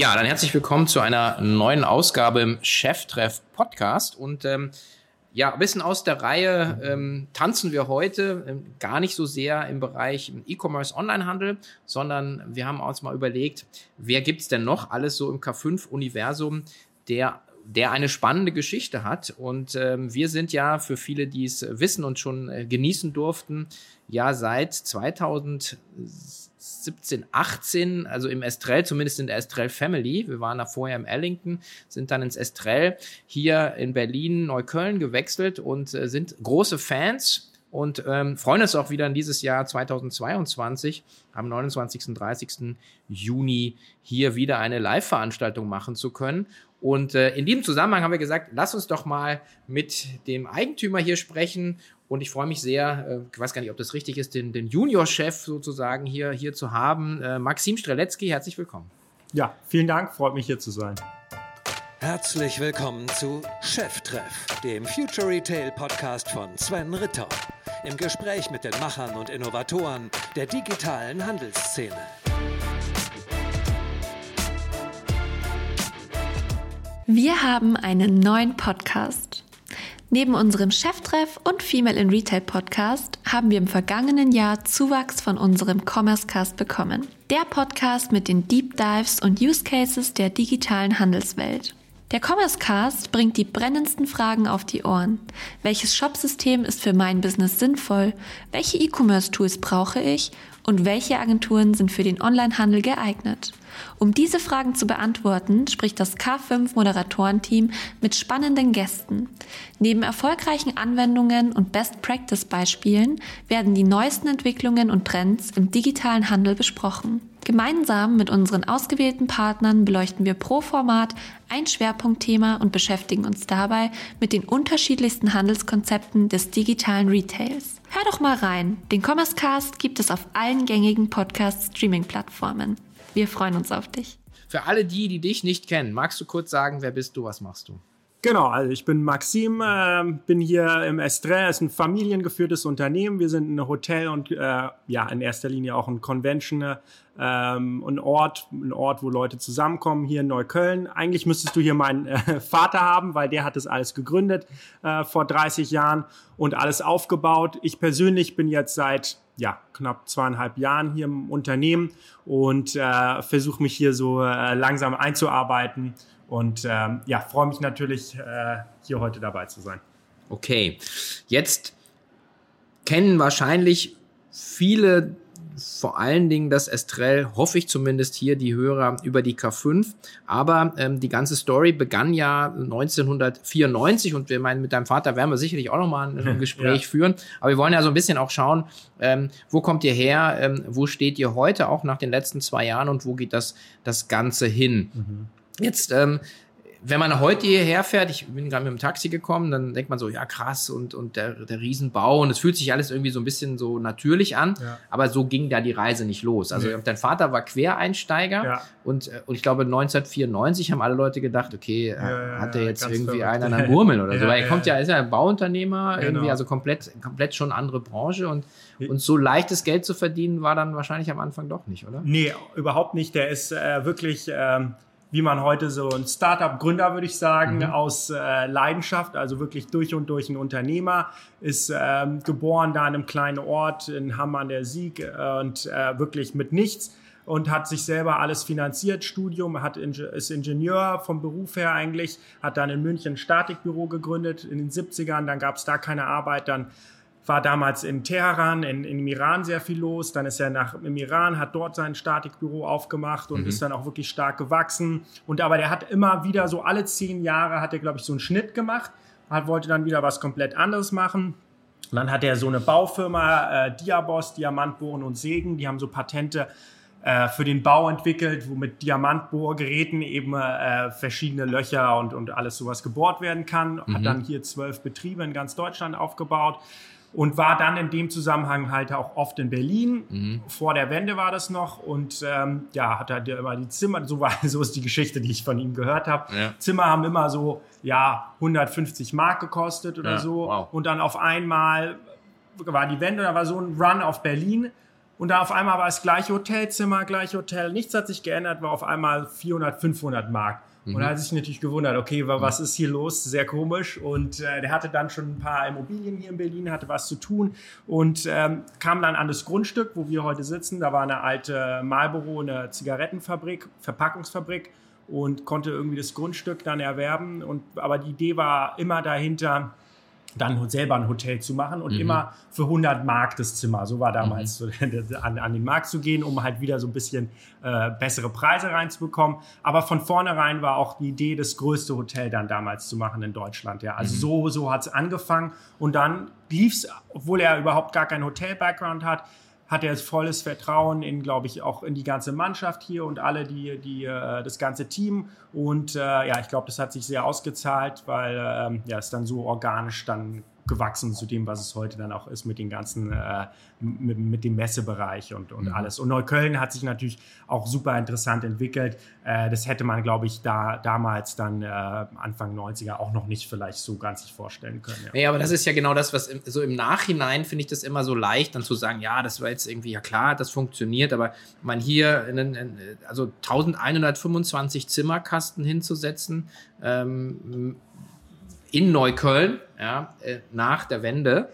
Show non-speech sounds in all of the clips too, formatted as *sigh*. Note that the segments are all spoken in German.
Ja, dann herzlich willkommen zu einer neuen Ausgabe im Cheftreff Podcast. Und ähm, ja, ein bisschen aus der Reihe ähm, tanzen wir heute ähm, gar nicht so sehr im Bereich E-Commerce Onlinehandel, sondern wir haben uns mal überlegt, wer gibt's denn noch alles so im K5-Universum, der der eine spannende Geschichte hat. Und ähm, wir sind ja für viele, die es wissen und schon äh, genießen durften, ja seit 2017, 18, also im Estrell, zumindest in der Estrell Family. Wir waren da vorher im Ellington, sind dann ins Estrell hier in Berlin, Neukölln gewechselt und äh, sind große Fans und ähm, freuen uns auch wieder in dieses Jahr 2022 am 29. und 30. Juni hier wieder eine Live-Veranstaltung machen zu können. Und äh, in diesem Zusammenhang haben wir gesagt, lass uns doch mal mit dem Eigentümer hier sprechen. Und ich freue mich sehr, äh, ich weiß gar nicht, ob das richtig ist, den, den Junior-Chef sozusagen hier, hier zu haben. Äh, Maxim Streletzky, herzlich willkommen. Ja, vielen Dank, freut mich hier zu sein. Herzlich willkommen zu Cheftreff, dem Future Retail Podcast von Sven Ritter. Im Gespräch mit den Machern und Innovatoren der digitalen Handelsszene. Wir haben einen neuen Podcast. Neben unserem Cheftreff und Female in Retail Podcast haben wir im vergangenen Jahr Zuwachs von unserem Commerce Cast bekommen. Der Podcast mit den Deep Dives und Use Cases der digitalen Handelswelt. Der Commerce Cast bringt die brennendsten Fragen auf die Ohren. Welches Shopsystem ist für mein Business sinnvoll? Welche E-Commerce Tools brauche ich? Und welche Agenturen sind für den Onlinehandel geeignet? Um diese Fragen zu beantworten, spricht das K5 Moderatorenteam mit spannenden Gästen. Neben erfolgreichen Anwendungen und Best Practice Beispielen werden die neuesten Entwicklungen und Trends im digitalen Handel besprochen. Gemeinsam mit unseren ausgewählten Partnern beleuchten wir pro Format ein Schwerpunktthema und beschäftigen uns dabei mit den unterschiedlichsten Handelskonzepten des digitalen Retails. Hör doch mal rein. Den Commerce Cast gibt es auf allen gängigen Podcast-Streaming-Plattformen. Wir freuen uns auf dich. Für alle die, die dich nicht kennen, magst du kurz sagen, wer bist du, was machst du? Genau, also ich bin Maxim, äh, bin hier im Estrell, ist ein familiengeführtes Unternehmen. Wir sind ein Hotel und äh, ja, in erster Linie auch ein Convention, ähm, ein Ort, ein Ort, wo Leute zusammenkommen, hier in Neukölln. Eigentlich müsstest du hier meinen äh, Vater haben, weil der hat das alles gegründet äh, vor 30 Jahren und alles aufgebaut. Ich persönlich bin jetzt seit ja, knapp zweieinhalb Jahren hier im Unternehmen und äh, versuche mich hier so äh, langsam einzuarbeiten und ähm, ja, freue mich natürlich, äh, hier heute dabei zu sein. Okay, jetzt kennen wahrscheinlich viele vor allen Dingen das Estrell, hoffe ich zumindest hier, die Hörer über die K5. Aber ähm, die ganze Story begann ja 1994 und wir meinen, mit deinem Vater werden wir sicherlich auch nochmal ein, ein *laughs* Gespräch ja. führen. Aber wir wollen ja so ein bisschen auch schauen, ähm, wo kommt ihr her, ähm, wo steht ihr heute auch nach den letzten zwei Jahren und wo geht das, das Ganze hin? Mhm. Jetzt ähm, wenn man heute hierher fährt, ich bin gerade mit dem Taxi gekommen, dann denkt man so, ja krass und, und der, der Riesenbau und es fühlt sich alles irgendwie so ein bisschen so natürlich an, ja. aber so ging da die Reise nicht los. Also nee. dein Vater war Quereinsteiger ja. und, äh, und ich glaube 1994 haben alle Leute gedacht, okay, ja, hat der jetzt irgendwie *laughs* einen an der Murmel oder so, weil er kommt ja, ist ja ein Bauunternehmer, genau. irgendwie, also komplett, komplett schon andere Branche und, und so leichtes Geld zu verdienen war dann wahrscheinlich am Anfang doch nicht, oder? Nee, überhaupt nicht. Der ist äh, wirklich... Ähm wie man heute so ein Startup-Gründer, würde ich sagen, mhm. aus äh, Leidenschaft, also wirklich durch und durch ein Unternehmer, ist ähm, geboren da in einem kleinen Ort in Hamm an der Sieg äh, und äh, wirklich mit nichts und hat sich selber alles finanziert, Studium, hat ist Ingenieur vom Beruf her eigentlich, hat dann in München ein Statikbüro gegründet in den 70ern, dann gab es da keine Arbeit, dann war damals in Teheran, in, in, im Iran sehr viel los. Dann ist er nach im Iran, hat dort sein Statikbüro aufgemacht und mhm. ist dann auch wirklich stark gewachsen. Und aber der hat immer wieder so alle zehn Jahre hat er, glaube ich, so einen Schnitt gemacht, hat, wollte dann wieder was komplett anderes machen. Und dann hat er so eine Baufirma, äh, Diabos, Diamantbohren und Sägen, die haben so Patente äh, für den Bau entwickelt, wo mit Diamantbohrgeräten eben äh, verschiedene Löcher und, und alles sowas gebohrt werden kann. Mhm. Hat dann hier zwölf Betriebe in ganz Deutschland aufgebaut und war dann in dem Zusammenhang halt auch oft in Berlin. Mhm. Vor der Wende war das noch und ähm, ja, hat er immer die Zimmer, so war, *laughs* so ist die Geschichte, die ich von ihm gehört habe. Ja. Zimmer haben immer so, ja, 150 Mark gekostet oder ja, so. Wow. Und dann auf einmal war die Wende, da war so ein Run auf Berlin Und da auf einmal war es gleiche Hotelzimmer, gleiche Hotel, nichts hat sich geändert, war auf einmal 400, 500 Mark. Und da hat sich natürlich gewundert, okay, was ist hier los? Sehr komisch. Und äh, der hatte dann schon ein paar Immobilien hier in Berlin, hatte was zu tun und ähm, kam dann an das Grundstück, wo wir heute sitzen. Da war eine alte Marlboro, eine Zigarettenfabrik, Verpackungsfabrik und konnte irgendwie das Grundstück dann erwerben. Und, aber die Idee war immer dahinter, dann selber ein Hotel zu machen und mhm. immer für 100 Mark das Zimmer. So war damals mhm. so, *laughs* an, an, den Markt zu gehen, um halt wieder so ein bisschen äh, bessere Preise reinzubekommen. Aber von vornherein war auch die Idee, das größte Hotel dann damals zu machen in Deutschland. Ja, also mhm. so, so hat es angefangen und dann lief es, obwohl er überhaupt gar keinen Hotel-Background hat, hat er volles Vertrauen in, glaube ich, auch in die ganze Mannschaft hier und alle, die, die, äh, das ganze Team. Und äh, ja, ich glaube, das hat sich sehr ausgezahlt, weil ähm, ja, es dann so organisch dann gewachsen zu dem, was es heute dann auch ist mit den ganzen, äh, mit, mit, dem Messebereich und, und mhm. alles. Und Neukölln hat sich natürlich auch super interessant entwickelt. Äh, das hätte man, glaube ich, da damals dann äh, Anfang 90er auch noch nicht vielleicht so ganz sich vorstellen können. Ja, ja aber das ist ja genau das, was im, so im Nachhinein finde ich das immer so leicht, dann zu sagen, ja, das war jetzt irgendwie, ja klar, das funktioniert, aber man hier, in, in, also 1125 Zimmerkasten hinzusetzen, ähm, in Neukölln, ja, äh, nach der Wende,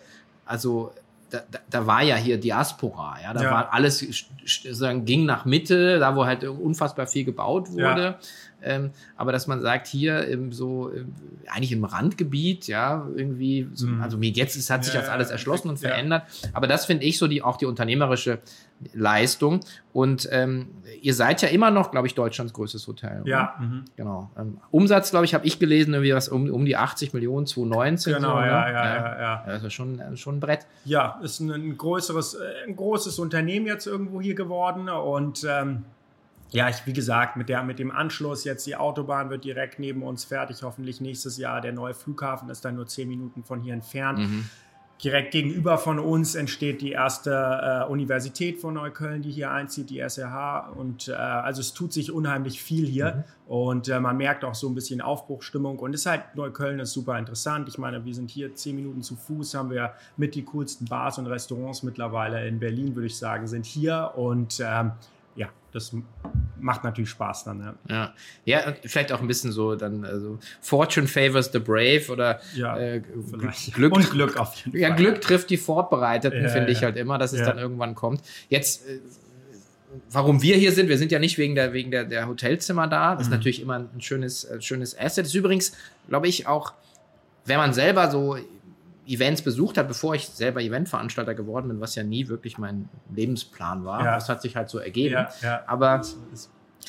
also da, da, da, war ja hier Diaspora, ja, da ja. war alles, sagen, ging nach Mitte, da wo halt unfassbar viel gebaut wurde. Ja. Ähm, aber dass man sagt, hier im, so, eigentlich im Randgebiet, ja, irgendwie, so, mhm. also mir jetzt ist, hat sich ja, das alles erschlossen und verändert. Aber das finde ich so die, auch die unternehmerische Leistung. Und ähm, ihr seid ja immer noch, glaube ich, Deutschlands größtes Hotel. Ja. Mhm. Genau. Ähm, Umsatz, glaube ich, habe ich gelesen, irgendwie was um, um die 80 Millionen 2019. Genau, so, ja, ne? ja, ja, ja, ja. Das ist schon, schon ein Brett. Ja, ist ein größeres, äh, ein großes Unternehmen jetzt irgendwo hier geworden und ähm, ja, ich, wie gesagt, mit, der, mit dem Anschluss jetzt die Autobahn wird direkt neben uns fertig, hoffentlich nächstes Jahr. Der neue Flughafen ist dann nur zehn Minuten von hier entfernt. Mhm. Direkt gegenüber von uns entsteht die erste äh, Universität von Neukölln, die hier einzieht, die SRH. Und äh, also es tut sich unheimlich viel hier mhm. und äh, man merkt auch so ein bisschen Aufbruchstimmung. Und es ist halt, Neukölln ist super interessant. Ich meine, wir sind hier zehn Minuten zu Fuß, haben wir mit die coolsten Bars und Restaurants mittlerweile in Berlin, würde ich sagen, sind hier. Und ähm, das macht natürlich Spaß dann. Ja. ja, ja, vielleicht auch ein bisschen so dann also Fortune favors the brave oder ja, äh, Glück und Glück auf jeden ja, Fall. Glück trifft die Vorbereiteten, ja, finde ich halt immer, dass es dann irgendwann kommt. Jetzt äh, warum wir hier sind, wir sind ja nicht wegen der, wegen der, der Hotelzimmer da. Das mhm. ist natürlich immer ein schönes, äh, schönes Asset. Das ist übrigens, glaube ich, auch, wenn man selber so Events besucht hat, bevor ich selber Eventveranstalter geworden bin, was ja nie wirklich mein Lebensplan war. Ja. Das hat sich halt so ergeben. Ja, ja. Aber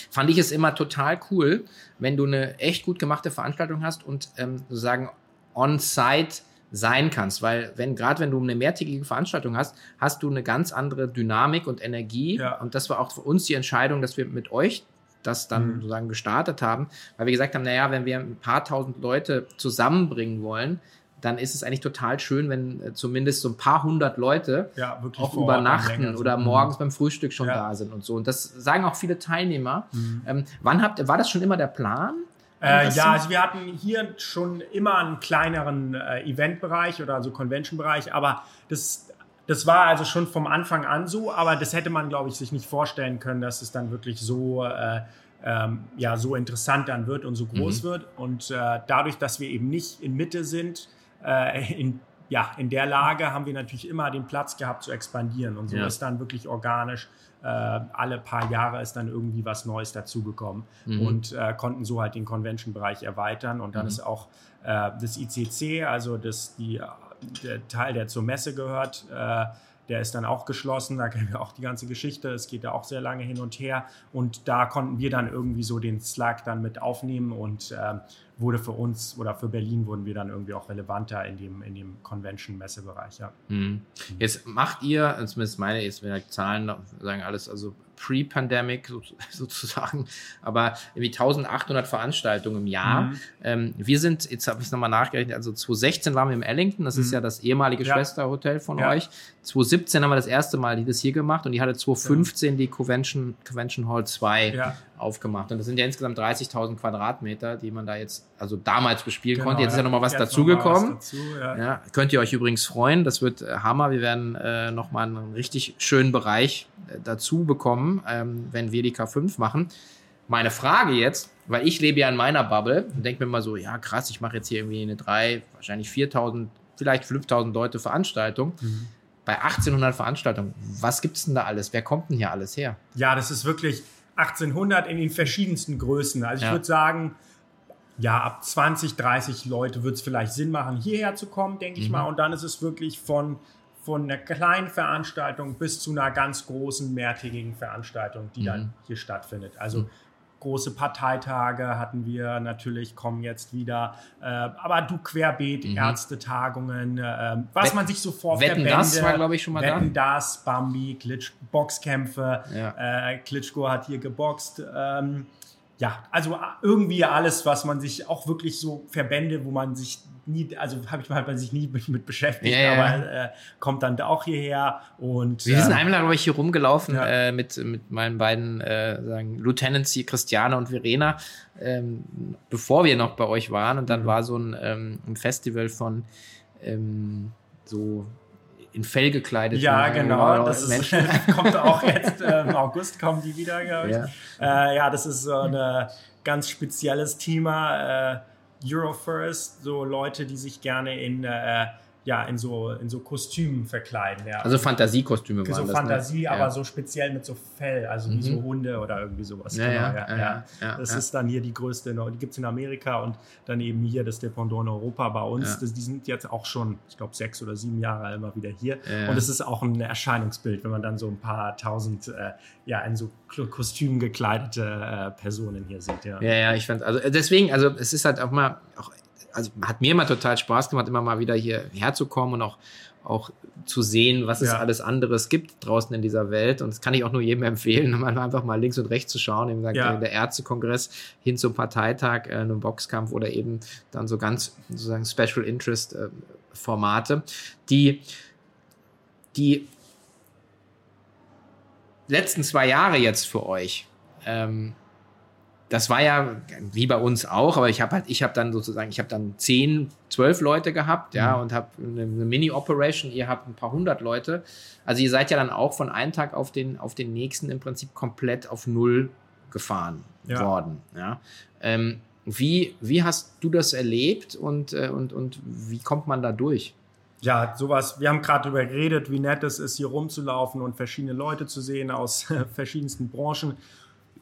fand ich es immer total cool, wenn du eine echt gut gemachte Veranstaltung hast und ähm, sozusagen on-site sein kannst, weil wenn gerade wenn du eine mehrtägige Veranstaltung hast, hast du eine ganz andere Dynamik und Energie und das war auch für uns die Entscheidung, dass wir mit euch das dann mhm. sozusagen gestartet haben, weil wir gesagt haben, naja, wenn wir ein paar tausend Leute zusammenbringen wollen, dann ist es eigentlich total schön, wenn äh, zumindest so ein paar hundert Leute ja, auch übernachten oder morgens beim Frühstück schon ja. da sind und so. Und das sagen auch viele Teilnehmer. Mhm. Ähm, wann habt, war das schon immer der Plan? Äh, ja, also wir hatten hier schon immer einen kleineren äh, Eventbereich oder so Convention-Bereich, aber das, das war also schon vom Anfang an so, aber das hätte man, glaube ich, sich nicht vorstellen können, dass es dann wirklich so, äh, ähm, ja, so interessant dann wird und so groß mhm. wird. Und äh, dadurch, dass wir eben nicht in Mitte sind, äh, in, ja, in der Lage haben wir natürlich immer den Platz gehabt zu expandieren. Und so ja. ist dann wirklich organisch äh, alle paar Jahre ist dann irgendwie was Neues dazugekommen mhm. und äh, konnten so halt den Convention-Bereich erweitern. Und dann mhm. ist auch äh, das ICC, also das, die, der Teil, der zur Messe gehört, äh, der ist dann auch geschlossen, da kennen wir auch die ganze Geschichte, es geht da auch sehr lange hin und her und da konnten wir dann irgendwie so den Slack dann mit aufnehmen und äh, wurde für uns oder für Berlin wurden wir dann irgendwie auch relevanter in dem, in dem Convention-Messebereich. Ja. Mhm. Jetzt macht ihr, zumindest meine jetzt, wenn Zahlen sagen alles, also Pre-Pandemic *laughs* sozusagen, aber irgendwie 1800 Veranstaltungen im Jahr. Mhm. Ähm, wir sind, jetzt habe ich es nochmal nachgerechnet, also 2016 waren wir im Ellington, das mhm. ist ja das ehemalige ja. Schwesterhotel von ja. euch. 2017 haben wir das erste Mal das hier gemacht und die hatte 2015 ja. die Convention, Convention Hall 2 aufgemacht. Und das sind ja insgesamt 30.000 Quadratmeter, die man da jetzt also damals bespielen Genau, konnte. Jetzt ist ja ja. noch mal was Jetzt dazugekommen. was dazu, ja. Ja, könnt ihr euch übrigens freuen. Das wird äh, Hammer. Wir werden äh, noch mal einen richtig schönen Bereich äh, dazu bekommen, ähm, wenn wir die K5 machen. Meine Frage jetzt, weil ich lebe ja in meiner Bubble und denke mir mal so, ja krass, ich mache jetzt hier irgendwie eine drei, wahrscheinlich 4000, vielleicht 5000 Leute Veranstaltung. Mhm. Bei 1800 Veranstaltungen, was gibt's denn da alles? Wer kommt denn hier alles her? Ja, das ist wirklich 1800 in den verschiedensten Größen. Also ich Ja. würde sagen, ja, ab 20, 30 Leute wird es vielleicht Sinn machen, hierher zu kommen, denke Mhm. ich mal. Und dann ist es wirklich von, von einer kleinen Veranstaltung bis zu einer ganz großen, mehrtägigen Veranstaltung, die Mhm. dann hier stattfindet. Also große Parteitage hatten wir natürlich, kommen jetzt wieder. Äh, aber du querbeet, Ärztetagungen, äh, was Wett- man sich so vor Mhm. Wetten, das war, glaub ich, schon mal da. Wetten, das, Bambi, Klitsch, Boxkämpfe. Ja. Äh, Klitschko hat hier geboxt. Ähm, ja, also irgendwie alles, was man sich auch wirklich so Verbände, wo man sich nie, also habe ich mal man sich nie mit, mit beschäftigt, Ja, aber äh, kommt dann auch hierher und Wir sind ähm, einmal, glaube ich, hier rumgelaufen Ja. äh, mit, mit meinen beiden äh, sagen, Lieutenants hier, Christiane und Verena, ähm, bevor wir noch bei euch waren. Und Mhm. dann war so ein, ähm, ein Festival von ähm, so in Fell gekleideten ja, genau. Das ist, *laughs* kommt auch *laughs* jetzt äh, im August kommen die wieder, glaube ich. Ja. Äh, ja, das ist so ein ganz spezielles Thema. Äh, Eurofirst, so Leute, die sich gerne in, äh, ja, in, so, in so Kostümen verkleiden. Ja. Also Fantasiekostüme waren so das. Fantasie, ne? aber ja. so speziell mit so Fell, also wie so Hunde oder irgendwie sowas. Ja, genau, ja, ja, das ist dann hier die größte, in- die gibt es in Amerika und dann eben hier das Dependant in Europa bei uns. Das, die sind jetzt auch schon, ich glaube, sechs oder sieben Jahre immer wieder hier. Und es ist auch ein Erscheinungsbild, wenn man dann so ein paar tausend, äh, ja, in so Kostümen gekleidete äh, Personen hier sieht. Ja. Ja, ja, ich fand, also äh, deswegen, also es ist halt auch mal, auch, also hat mir immer total Spaß gemacht, immer mal wieder hier herzukommen und auch, auch zu sehen, was es Ja. alles anderes gibt draußen in dieser Welt. Und das kann ich auch nur jedem empfehlen, *laughs* mal einfach mal links und rechts zu schauen, eben sagt, Ja. der Ärztekongress hin zum Parteitag, äh, einem Boxkampf oder eben dann so ganz sozusagen Special Interest äh, Formate, die, die letzten zwei Jahre jetzt für euch, ähm, das war ja wie bei uns auch, aber ich habe halt, ich habe dann sozusagen, ich habe dann zehn, zwölf Leute gehabt, ja, und habe eine, eine Mini-Operation, ihr habt ein paar hundert Leute. Also ihr seid ja dann auch von einem Tag auf den, auf den nächsten im Prinzip komplett auf Null gefahren Ja. worden. Ja. Ähm, wie, wie hast du das erlebt und, äh, und, und wie kommt man da durch? Ja, sowas, wir haben gerade darüber geredet, wie nett es ist, hier rumzulaufen und verschiedene Leute zu sehen aus *laughs* verschiedensten Branchen.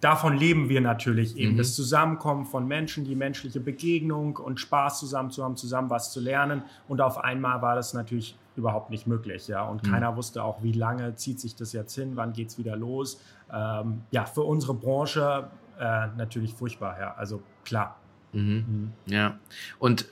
Davon leben wir natürlich eben. Das Zusammenkommen von Menschen, die menschliche Begegnung und Spaß zusammen zu haben, zusammen was zu lernen. Und auf einmal war das natürlich überhaupt nicht möglich. Ja? Und keiner wusste auch, wie lange zieht sich das jetzt hin, wann geht es wieder los. Ähm, ja, für unsere Branche äh, natürlich furchtbar. Ja, also klar. Ja. Und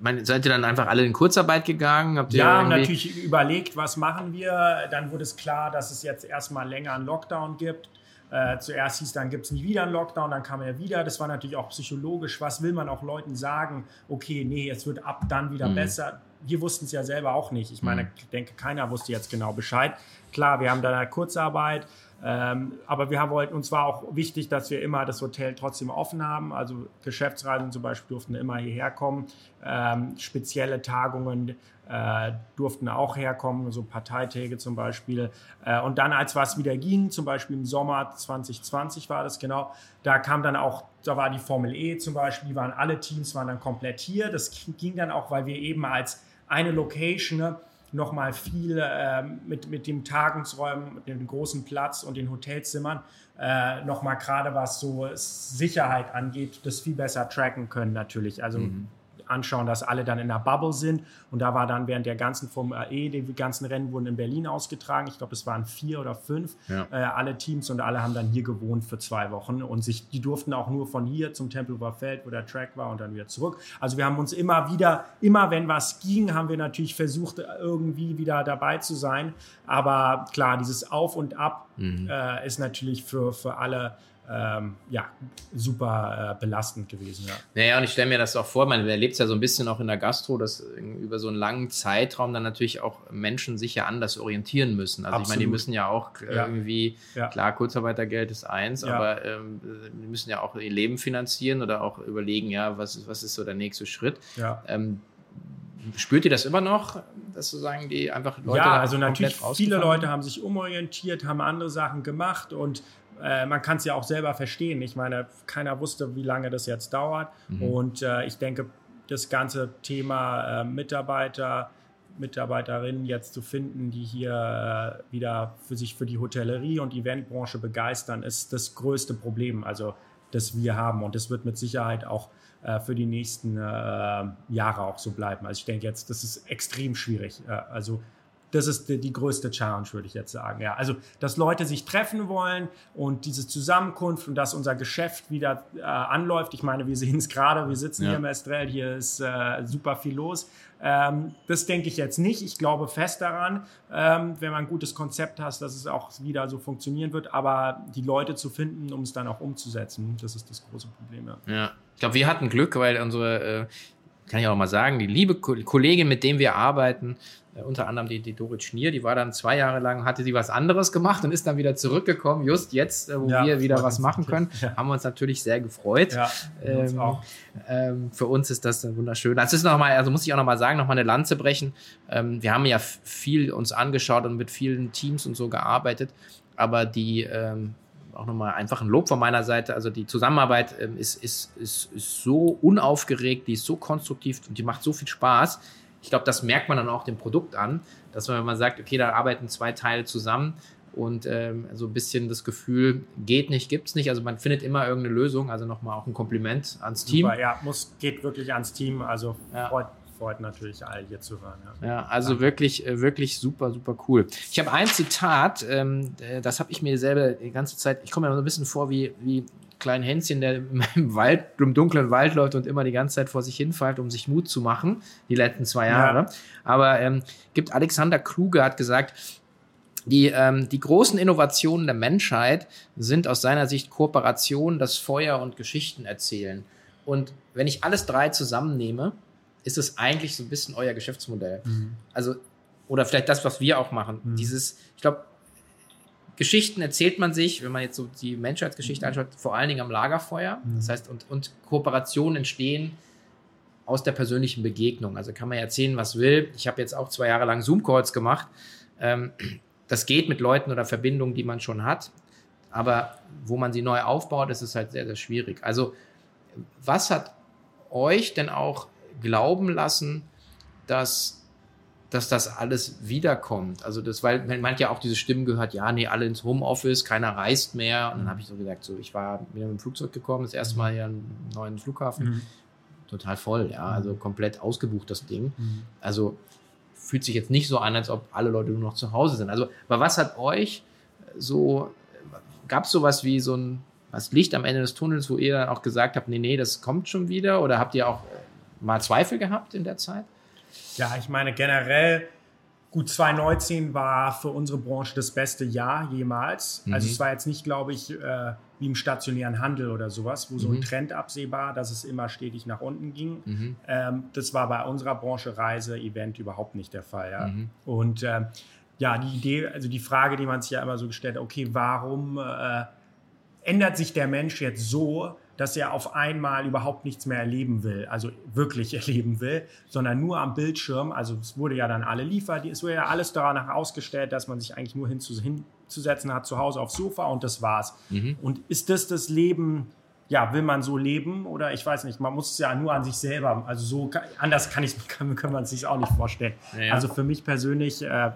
man, seid ihr dann einfach alle in Kurzarbeit gegangen? Habt ihr Ja, irgendwie- natürlich überlegt, was machen wir. Dann wurde es klar, dass es jetzt erstmal länger einen Lockdown gibt. Äh, zuerst hieß dann, gibt es nie wieder einen Lockdown, dann kam er wieder. Das war natürlich auch psychologisch. Was will man auch Leuten sagen? Okay, nee, es wird ab dann wieder Mhm. besser. Wir wussten es ja selber auch nicht. Ich meine, ich denke, keiner wusste jetzt genau Bescheid. Klar, wir haben da eine Kurzarbeit, ähm, aber wir haben wollten, uns war auch wichtig, dass wir immer das Hotel trotzdem offen haben. Also Geschäftsreisen zum Beispiel durften immer hierher kommen. Ähm, spezielle Tagungen äh, durften auch herkommen, so Parteitage zum Beispiel. Äh, und dann, als was wieder ging, zum Beispiel im Sommer 2020 war das genau, da kam dann auch, da war die Formel E zum Beispiel, die waren alle Teams waren dann komplett hier. Das ging dann auch, weil wir eben als eine Location ne, nochmal viel ähm, mit, mit dem Tagungsräumen, mit dem großen Platz und den Hotelzimmern äh, nochmal gerade was so Sicherheit angeht, das viel besser tracken können natürlich. Also anschauen, dass alle dann in der Bubble sind. Und da war dann während der ganzen Formel E, die ganzen Rennen wurden in Berlin ausgetragen. Ich glaube, es waren vier oder fünf, Ja. äh, alle Teams und alle haben dann hier gewohnt für zwei Wochen. Und sich, die durften auch nur von hier zum Tempelhofer Feld, wo der Track war, und dann wieder zurück. Also wir haben uns immer wieder, immer wenn was ging, haben wir natürlich versucht, irgendwie wieder dabei zu sein. Aber klar, dieses Auf und Ab äh, ist natürlich für, für alle ähm, ja, super äh, belastend gewesen. Ja. Naja, und ich stelle mir das auch vor, man erlebt es ja so ein bisschen auch in der Gastro, dass über so einen langen Zeitraum dann natürlich auch Menschen sich ja anders orientieren müssen. Also Absolut. ich meine, die müssen ja auch ja. irgendwie, ja. klar, Kurzarbeitergeld ist eins, aber ähm, die müssen ja auch ihr Leben finanzieren oder auch überlegen, ja, was, was ist so der nächste Schritt. Ähm, spürt ihr das immer noch, dass sozusagen die einfach Leute Ja, also natürlich viele Leute haben sich umorientiert, haben andere Sachen gemacht und äh, man kann es ja auch selber verstehen. Ich meine, keiner wusste, wie lange das jetzt dauert. Mhm. Und äh, ich denke, das ganze Thema äh, Mitarbeiter, Mitarbeiterinnen jetzt zu finden, die hier äh, wieder für sich für die Hotellerie und Eventbranche begeistern, ist das größte Problem, also das wir haben. Und das wird mit Sicherheit auch äh, für die nächsten Jahre auch so bleiben. Also ich denke jetzt, das ist extrem schwierig. also das ist die, die, größte Challenge, würde ich jetzt sagen. Ja, also, dass Leute sich treffen wollen und diese Zusammenkunft und dass unser Geschäft wieder äh, anläuft. Ich meine, wir sehen es gerade, wir sitzen ja. hier im Estrell, hier ist äh, super viel los. Ähm, das denke ich jetzt nicht. Ich glaube fest daran, ähm, wenn man ein gutes Konzept hat, dass es auch wieder so funktionieren wird. Aber die Leute zu finden, um es dann auch umzusetzen, das ist das große Problem. Ja, ja. ich glaube, wir hatten Glück, weil unsere äh kann ich auch mal sagen, die liebe Kollegin, mit dem wir arbeiten, unter anderem die, die Dorit Schnier, die war dann zwei Jahre lang, hatte sie was anderes gemacht und ist dann wieder zurückgekommen, just jetzt, äh, wo ja, wir wieder was machen können. Ja. Haben wir uns natürlich sehr gefreut. Ja, ähm, uns ähm, für uns ist das wunderschön. Das ist nochmal, also muss ich auch nochmal sagen, nochmal eine Lanze brechen. Ähm, wir haben ja viel uns angeschaut und mit vielen Teams und so gearbeitet, aber die, ähm, auch nochmal einfach ein Lob von meiner Seite. Also die Zusammenarbeit ähm, ist, ist, ist, ist so unaufgeregt, die ist so konstruktiv und die macht so viel Spaß ich glaube, das merkt man dann auch dem Produkt an, dass man, wenn man sagt, okay, da arbeiten zwei Teile zusammen und ähm, so ein bisschen das Gefühl, geht nicht, gibt es nicht. Also man findet immer irgendeine Lösung. Also nochmal auch ein Kompliment ans Team. Super, ja, muss, geht wirklich ans Team. Also ja. freut, freut natürlich alle hier zu hören. Ja, ja also Danke. wirklich, äh, wirklich super, super cool. Ich habe ein Zitat, ähm, äh, das habe ich mir selber die ganze Zeit, ich komme mir so ein bisschen vor wie, wie kleinen Hänschen, der im Wald, im dunklen Wald läuft und immer die ganze Zeit vor sich hinfällt, um sich Mut zu machen, die letzten zwei Jahre. Ja. Aber ähm, gibt Alexander Kluge hat gesagt, die, ähm, die großen Innovationen der Menschheit sind aus seiner Sicht Kooperation, das Feuer und Geschichten erzählen. Und wenn ich alles drei zusammennehme, ist es eigentlich so ein bisschen euer Geschäftsmodell. Mhm. Also, oder vielleicht das, was wir auch machen. Mhm. Dieses, ich glaube, Geschichten erzählt man sich, wenn man jetzt so die Menschheitsgeschichte mhm. anschaut, vor allen Dingen am Lagerfeuer. Mhm. Das heißt, und, und Kooperationen entstehen aus der persönlichen Begegnung. Also kann man erzählen, was will. Ich habe jetzt auch zwei Jahre lang Zoom-Calls gemacht. Ähm, das geht mit Leuten oder Verbindungen, die man schon hat. Aber wo man sie neu aufbaut, ist es halt sehr, sehr schwierig. Also, was hat euch denn auch glauben lassen, dass dass das alles wiederkommt. Also das, weil man ja auch diese Stimmen gehört, ja, nee, alle ins Homeoffice, keiner reist mehr. Und dann habe ich so gesagt, so, ich war wieder mit dem Flugzeug gekommen, das erste Mal hier einen neuen Flughafen. Mhm. Total voll, ja, also mhm. komplett ausgebucht das Ding. Mhm. Also fühlt sich jetzt nicht so an, als ob alle Leute nur noch zu Hause sind. Also, aber was hat euch so, gab es sowas wie so ein, was Licht am Ende des Tunnels, wo ihr dann auch gesagt habt, nee, nee, das kommt schon wieder? Oder habt ihr auch mal Zweifel gehabt in der Zeit? Ja, ich meine generell, gut 2019 war für unsere Branche das beste Jahr jemals. Mhm. Also es war jetzt nicht, glaube ich, äh, wie im stationären Handel oder sowas, wo mhm. so ein mhm. Trend absehbar, dass es immer stetig nach unten ging. Mhm. Ähm, das war bei unserer Branche Reise, Event überhaupt nicht der Fall. Ja? Mhm. Und äh, ja, die Idee, also die Frage, die man sich ja immer so gestellt hat, okay, warum äh, ändert sich der Mensch jetzt so, dass er auf einmal überhaupt nichts mehr erleben will, also wirklich *laughs* erleben will, sondern nur am Bildschirm. Also es wurde ja dann alle liefert, es wurde ja alles danach ausgestellt, dass man sich eigentlich nur hinzusetzen hat zu Hause aufs Sofa und das war's. Mhm. Und ist das das Leben? Ja, will man so leben oder ich weiß nicht, man muss es ja nur an sich selber, also so anders kann ich, *laughs* kann, kann man es sich auch nicht vorstellen. Ja. Also für mich persönlich äh,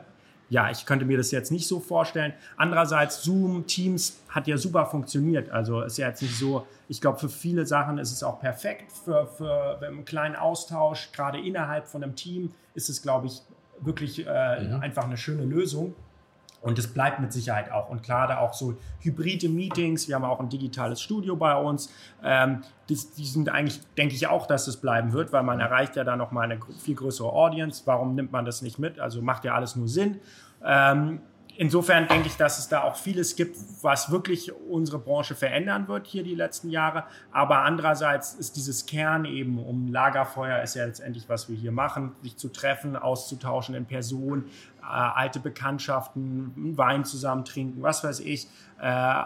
ja, ich könnte mir das jetzt nicht so vorstellen. Andererseits, Zoom, Teams hat ja super funktioniert. Also ist ja jetzt nicht so, ich glaube, für viele Sachen ist es auch perfekt. Für, für einen kleinen Austausch, gerade innerhalb von einem Team, ist es, glaube ich, wirklich äh, mhm. einfach eine schöne Lösung. Und es bleibt mit Sicherheit auch. Und gerade auch so hybride Meetings. Wir haben auch ein digitales Studio bei uns. Ähm, die, die, sind eigentlich, denke ich auch, dass es bleiben wird, weil man erreicht ja da nochmal eine viel größere Audience. Warum nimmt man das nicht mit? Also macht ja alles nur Sinn. Ähm, insofern denke ich, dass es da auch vieles gibt, was wirklich unsere Branche verändern wird hier die letzten Jahre. Aber andererseits ist dieses Kern eben um Lagerfeuer ist ja letztendlich, was wir hier machen, sich zu treffen, auszutauschen in Person, äh, alte Bekanntschaften, Wein zusammen trinken, was weiß ich. Äh,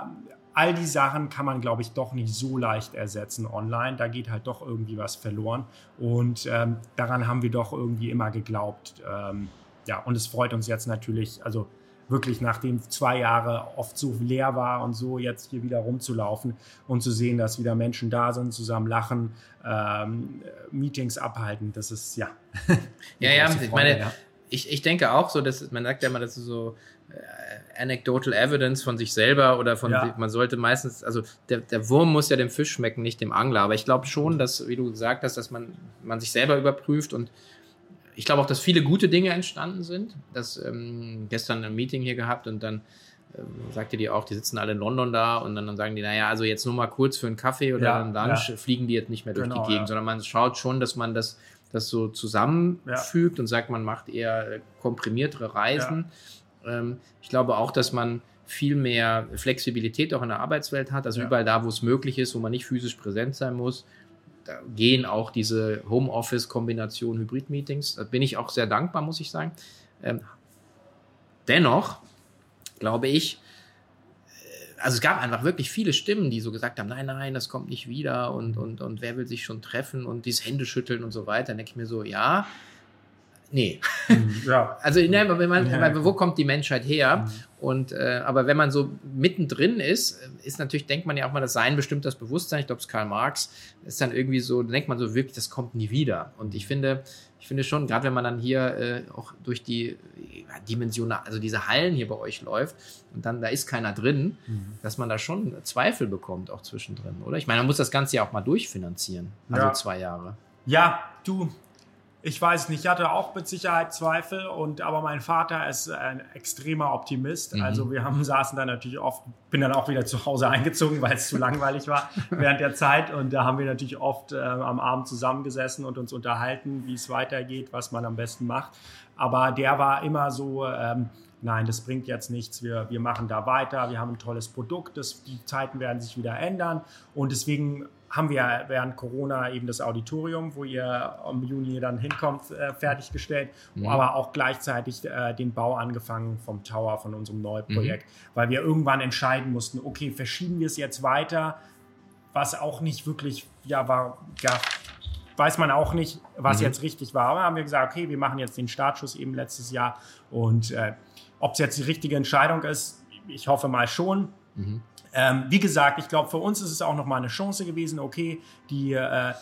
all die Sachen kann man, glaube ich, doch nicht so leicht ersetzen online. Da geht halt doch irgendwie was verloren. Und ähm, daran haben wir doch irgendwie immer geglaubt. Ähm, ja, und es freut uns jetzt natürlich, also wirklich nachdem zwei Jahre oft so leer war und so jetzt hier wieder rumzulaufen und zu sehen, dass wieder Menschen da sind, zusammen lachen, ähm, Meetings abhalten, das ist ja. *laughs* ja, ja, Freude, ich meine, ja. Ich, ich denke auch so, dass man sagt ja immer, dass so äh, anecdotal evidence von sich selber oder von ja. man sollte meistens, also der, der Wurm muss ja dem Fisch schmecken, nicht dem Angler. Aber ich glaube schon, dass, wie du gesagt hast, dass man, man sich selber überprüft und ich glaube auch, dass viele gute Dinge entstanden sind. Das ähm, gestern ein Meeting hier gehabt und dann ähm, sagte die auch, die sitzen alle in London da und dann, dann sagen die, naja, also jetzt nur mal kurz für einen Kaffee oder ja, einen Lunch ja. fliegen die jetzt nicht mehr durch genau, die Gegend, ja. sondern man schaut schon, dass man das, das so zusammenfügt und sagt, man macht eher komprimiertere Reisen. Ähm, ich glaube auch, dass man viel mehr Flexibilität auch in der Arbeitswelt hat, also überall da, wo es möglich ist, wo man nicht physisch präsent sein muss da gehen auch diese Homeoffice-Kombination Hybrid-Meetings. Da bin ich auch sehr dankbar, muss ich sagen. Ähm, dennoch glaube ich, äh, also es gab einfach wirklich viele Stimmen, die so gesagt haben, nein, nein, das kommt nicht wieder und, und, und wer will sich schon treffen und dieses Händeschütteln und so weiter. Dann denke ich mir so, ja, Nee. Mhm. Ja. *laughs* Also ne, wenn man, ja. wo kommt die Menschheit her? Mhm. Und äh, aber wenn man so mittendrin ist, ist natürlich, denkt man ja auch mal, das Sein bestimmt das Bewusstsein. Ich glaube, es Karl Marx ist dann irgendwie so, denkt man so wirklich, das kommt nie wieder. Und ich finde, ich finde schon, gerade wenn man dann hier äh, auch durch die Dimension, also diese Hallen hier bei euch läuft und dann da ist keiner drin, mhm. dass man da schon Zweifel bekommt auch zwischendrin, oder? Ich meine, man muss das Ganze ja auch mal durchfinanzieren, also ja. zwei Jahre. Ja, du, ich weiß nicht, ich hatte auch mit Sicherheit Zweifel und aber mein Vater ist ein extremer Optimist. Mhm. Also wir haben *laughs* saßen dann natürlich oft, bin dann auch wieder zu Hause eingezogen, weil es zu langweilig war *laughs* während der Zeit und da haben wir natürlich oft äh, am Abend zusammengesessen und uns unterhalten, wie es weitergeht, was man am besten macht. Aber der war immer so, ähm, nein, das bringt jetzt nichts, wir, wir machen da weiter, wir haben ein tolles Produkt, das, die Zeiten werden sich wieder ändern und deswegen haben wir während Corona eben das Auditorium, wo ihr im Juni dann hinkommt, äh, fertiggestellt, mhm. aber auch gleichzeitig äh, den Bau angefangen vom Tower, von unserem Neuprojekt, mhm. weil wir irgendwann entscheiden mussten, okay, verschieben wir es jetzt weiter, was auch nicht wirklich, ja, war, ja, weiß man auch nicht, was mhm. jetzt richtig war. Aber haben wir gesagt, okay, wir machen jetzt den Startschuss eben letztes Jahr und äh, ob es jetzt die richtige Entscheidung ist, ich hoffe mal schon. Mhm. Ähm, wie gesagt, ich glaube, für uns ist es auch nochmal eine Chance gewesen, okay, die, äh,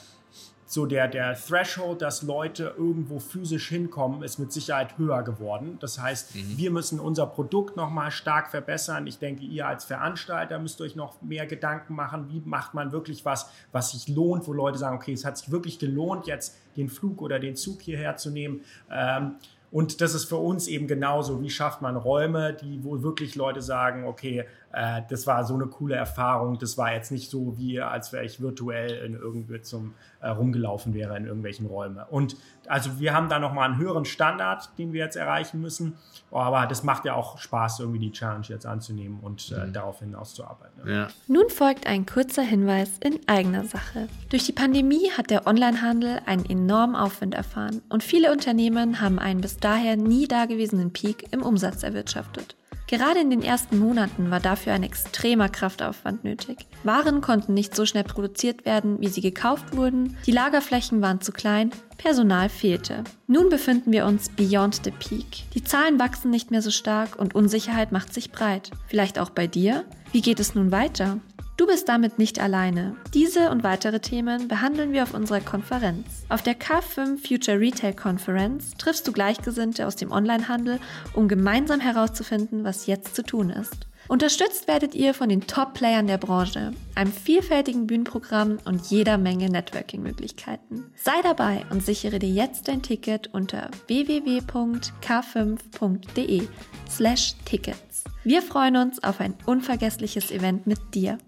so der, der Threshold, dass Leute irgendwo physisch hinkommen, ist mit Sicherheit höher geworden. Das heißt, mhm. wir müssen unser Produkt nochmal stark verbessern. Ich denke, ihr als Veranstalter müsst euch noch mehr Gedanken machen, wie macht man wirklich was, was sich lohnt, wo Leute sagen, okay, es hat sich wirklich gelohnt, jetzt den Flug oder den Zug hierher zu nehmen. Ähm, und das ist für uns eben genauso, wie schafft man Räume, die wo wirklich Leute sagen, okay, äh, das war so eine coole Erfahrung, das war jetzt nicht so wie, als wäre ich virtuell in irgendwie zum äh, rumgelaufen wäre in irgendwelchen Räumen. Und also wir haben da nochmal einen höheren Standard, den wir jetzt erreichen müssen. Aber das macht ja auch Spaß, irgendwie die Challenge jetzt anzunehmen und äh, mhm. darauf hinauszuarbeiten. Ja. Nun folgt ein kurzer Hinweis in eigener Sache. Durch die Pandemie hat der Onlinehandel einen enormen Aufwind erfahren und viele Unternehmen haben einen bis daher nie dagewesenen Peak im Umsatz erwirtschaftet. Gerade in den ersten Monaten war dafür ein extremer Kraftaufwand nötig. Waren konnten nicht so schnell produziert werden, wie sie gekauft wurden, die Lagerflächen waren zu klein, Personal fehlte. Nun befinden wir uns beyond the peak. Die Zahlen wachsen nicht mehr so stark und Unsicherheit macht sich breit. Vielleicht auch bei dir? Wie geht es nun weiter? Du bist damit nicht alleine. Diese und weitere Themen behandeln wir auf unserer Konferenz. Auf der K5 Future Retail Conference triffst du Gleichgesinnte aus dem Onlinehandel, um gemeinsam herauszufinden, was jetzt zu tun ist. Unterstützt werdet ihr von den Top-Playern der Branche, einem vielfältigen Bühnenprogramm und jeder Menge Networking-Möglichkeiten. Sei dabei und sichere dir jetzt dein Ticket unter www.k5.de slash Tickets. Wir freuen uns auf ein unvergessliches Event mit dir.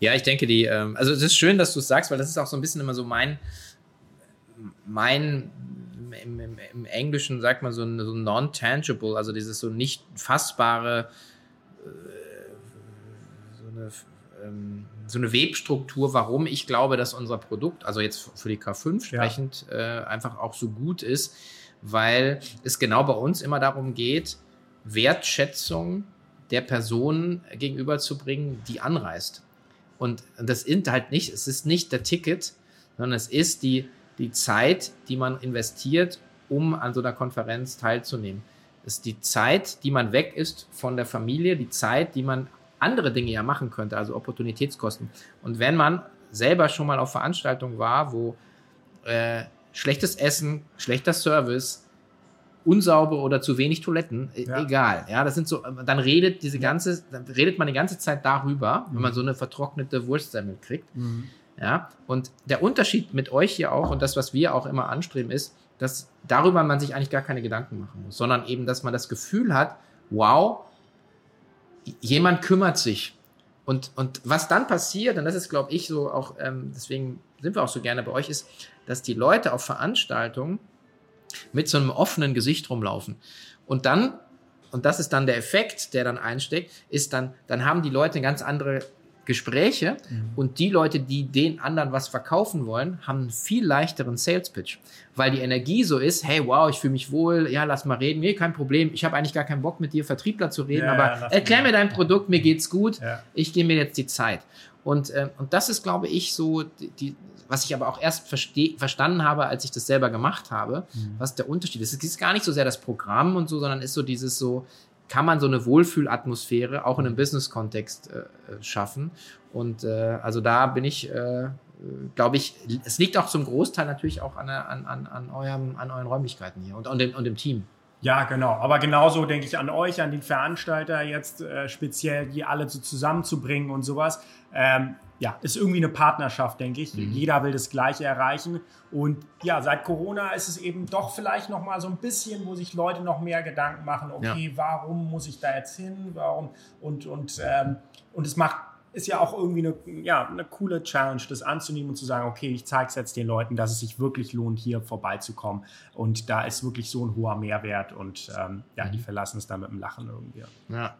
Ja, ich denke, die, ähm, also es ist schön, dass du es sagst, weil das ist auch so ein bisschen immer so mein, mein im, im, im, Englischen sagt man so, ein, so non-tangible, also dieses so nicht fassbare, äh, so eine ähm, so eine Webstruktur, warum ich glaube, dass unser Produkt, also jetzt für die K5 sprechend, ja. äh, einfach auch so gut ist, weil es genau bei uns immer darum geht, Wertschätzung der Person gegenüberzubringen, die anreist. Und das ist halt nicht, es ist nicht der Ticket, sondern es ist die, die Zeit, die man investiert, um an so einer Konferenz teilzunehmen. Es ist die Zeit, die man weg ist von der Familie, die Zeit, die man andere Dinge ja machen könnte, also Opportunitätskosten. Und wenn man selber schon mal auf Veranstaltungen war, wo äh, schlechtes Essen, schlechter Service, unsaubere oder zu wenig Toiletten, e, ja. egal. Ja, das sind so, dann redet diese ganze, dann redet man die ganze Zeit darüber, mhm. wenn man so eine vertrocknete Wurstsemmel kriegt. Mhm. Ja, und der Unterschied mit euch hier auch und das, was wir auch immer anstreben, ist, dass darüber man sich eigentlich gar keine Gedanken machen muss, sondern eben, dass man das Gefühl hat, wow, jemand kümmert sich. Und, und was dann passiert, und das ist, glaube ich, so auch, ähm, deswegen sind wir auch so gerne bei euch, ist, dass die Leute auf Veranstaltungen mit so einem offenen Gesicht rumlaufen. Und dann, und das ist dann der Effekt, der dann einsteckt, ist dann, dann haben die Leute eine ganz andere Gespräche mhm. und die Leute, die den anderen was verkaufen wollen, haben einen viel leichteren Sales Pitch, weil die Energie so ist, hey, wow, ich fühle mich wohl, ja, lass mal reden, nee, kein Problem, ich habe eigentlich gar keinen Bock mit dir Vertriebler zu reden, ja, aber ja, erklär mir dein Produkt, mir geht's gut, ja. ich gebe mir jetzt die Zeit. Und, äh, und das ist, glaube ich, so, die, die, was ich aber auch erst verstanden habe, als ich das selber gemacht habe, mhm. was der Unterschied ist. Es ist gar nicht so sehr das Programm und so, sondern ist so dieses so, kann man so eine Wohlfühlatmosphäre auch in einem Business-Kontext äh, äh, schaffen. Und äh, also da bin ich, äh, glaube ich, es liegt auch zum Großteil natürlich auch an, an, an, an, eurem, an euren Räumlichkeiten hier und, und, dem, und dem Team. Ja, genau. Aber genauso denke ich an euch, an den Veranstalter jetzt äh, speziell, die alle so zusammenzubringen und sowas. Ähm, ja, ist irgendwie eine Partnerschaft, denke ich. Mhm. Jeder will das Gleiche erreichen. Und ja, seit Corona ist es eben doch vielleicht noch mal so ein bisschen, wo sich Leute noch mehr Gedanken machen, okay, ja. warum muss ich da jetzt hin? Warum? Und, und, ähm, und es macht ist ja auch irgendwie eine, ja, eine coole Challenge, das anzunehmen und zu sagen, okay, ich zeige es jetzt den Leuten, dass es sich wirklich lohnt, hier vorbeizukommen. Und da ist wirklich so ein hoher Mehrwert und ähm, ja, die mhm. verlassen es dann mit dem Lachen irgendwie. Ja.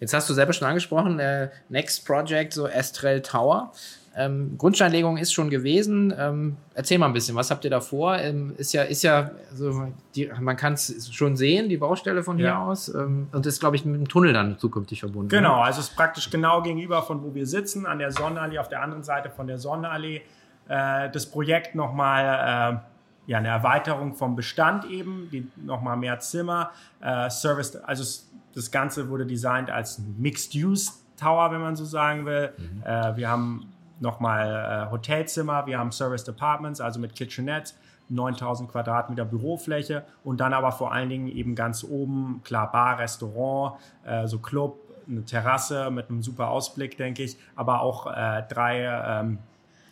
Jetzt hast du selber schon angesprochen, äh, Next Project, so Estrell Tower. Ähm, Grundsteinlegung ist schon gewesen. Ähm, erzähl mal ein bisschen, was habt ihr da vor? Ähm, ist ja, ist ja, also die, man kann es schon sehen, die Baustelle von hier ja. aus. Ähm, und ist, glaube ich, mit dem Tunnel dann zukünftig verbunden. Genau, also es ist praktisch genau gegenüber von wo wir sitzen, an der Sonnenallee, auf der anderen Seite von der Sonnenallee. Äh, das Projekt nochmal. Äh, ja, eine Erweiterung vom Bestand eben, nochmal mehr Zimmer, äh, Service, also das Ganze wurde designt als Mixed-Use-Tower, wenn man so sagen will. Mhm. Äh, wir haben nochmal äh, Hotelzimmer, wir haben Service Departments, also mit Kitchenettes, 9000 Quadratmeter Bürofläche und dann aber vor allen Dingen eben ganz oben, klar, Bar, Restaurant, äh, so Club, eine Terrasse mit einem super Ausblick, denke ich, aber auch äh, drei ähm,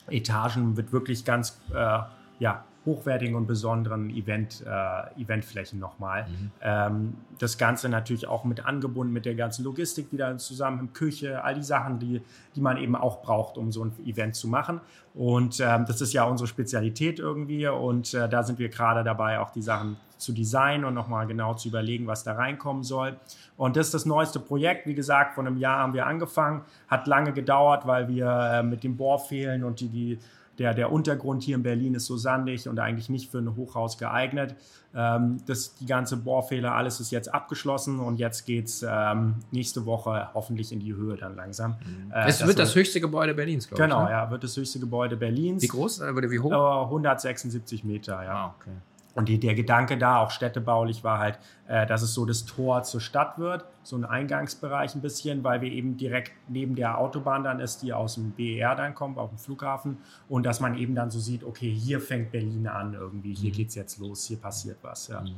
Etagen wird wirklich ganz, äh, ja, hochwertigen und besonderen Event, äh, Eventflächen nochmal. Mhm. Ähm, das Ganze natürlich auch mit angebunden mit der ganzen Logistik, die da zusammen, Küche, all die Sachen, die, die man eben auch braucht, um so ein Event zu machen. Und ähm, das ist ja unsere Spezialität irgendwie und äh, da sind wir gerade dabei, auch die Sachen zu designen und nochmal genau zu überlegen, was da reinkommen soll. Und das ist das neueste Projekt. Wie gesagt, vor einem Jahr haben wir angefangen. Hat lange gedauert, weil wir äh, mit dem Bohrfehlen und die, die der, der Untergrund hier in Berlin ist so sandig und eigentlich nicht für ein Hochhaus geeignet. Ähm, das, die ganze Bohrfehler, alles ist jetzt abgeschlossen und jetzt geht es ähm, nächste Woche hoffentlich in die Höhe dann langsam. Mhm. Äh, es wird das höchste Gebäude Berlins, glaube genau, ich. Genau, ne? ja, wird das höchste Gebäude Berlins. Wie groß oder wie hoch? 176 Meter, ja. Ah, okay. Und die, der Gedanke da, auch städtebaulich, war halt, äh, dass es so das Tor zur Stadt wird, so ein Eingangsbereich ein bisschen, weil wir eben direkt neben der Autobahn dann ist, die aus dem BER dann kommt, auf dem Flughafen. Und dass man eben dann so sieht, okay, hier fängt Berlin an irgendwie, hier mhm. geht's jetzt los, hier passiert was. Ja. Mhm.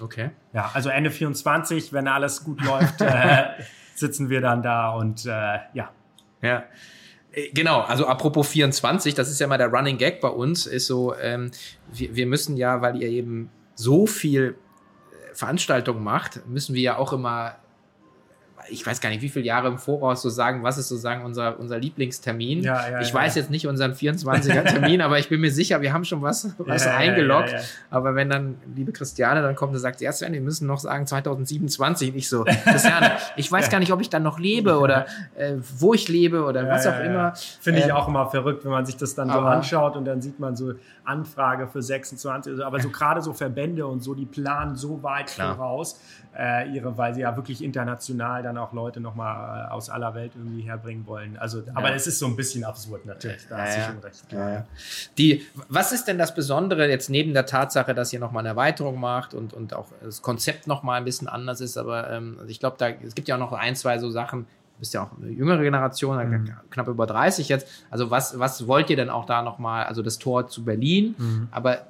Okay. Ja, also Ende 24, wenn alles gut läuft, äh, *laughs* sitzen wir dann da und äh, ja. Ja. Äh, genau, also apropos 24, das ist ja mal der Running Gag bei uns, ist so, ähm, wir, wir müssen ja, weil ihr eben so viel äh, Veranstaltungen macht, müssen wir ja auch immer ich weiß gar nicht, wie viele Jahre im Voraus so sagen, was ist sozusagen unser, unser Lieblingstermin. Ja, ja, ich ja, weiß jetzt nicht unseren 24er Termin, *laughs* aber ich bin mir sicher, wir haben schon was, was eingeloggt. Aber wenn dann, liebe Christiane, dann kommt und sagt, ja Sven, wir müssen noch sagen 2027. Nicht so, Christiane, *laughs* ich weiß gar nicht, ob ich dann noch lebe oder äh, wo ich lebe oder was auch immer. Finde ich ähm, auch immer verrückt, wenn man sich das dann so anschaut und dann sieht man so Anfrage für 26. Aber so gerade so Verbände und so, die planen so weit voraus, äh, ihre, weil sie ja wirklich international dann auch Leute nochmal äh, aus aller Welt irgendwie herbringen wollen. Also, aber es ist so ein bisschen absurd natürlich. Da ja, hast du schon recht. Ja, Die, was ist denn das Besondere jetzt neben der Tatsache, dass ihr nochmal eine Erweiterung macht und, und auch das Konzept nochmal ein bisschen anders ist? Aber ähm, also ich glaube, da es gibt ja auch noch ein, zwei so Sachen, Du bist ja auch eine jüngere Generation, mhm. knapp über 30 jetzt. Also was, was wollt ihr denn auch da nochmal, also das Tor zu Berlin, mhm. aber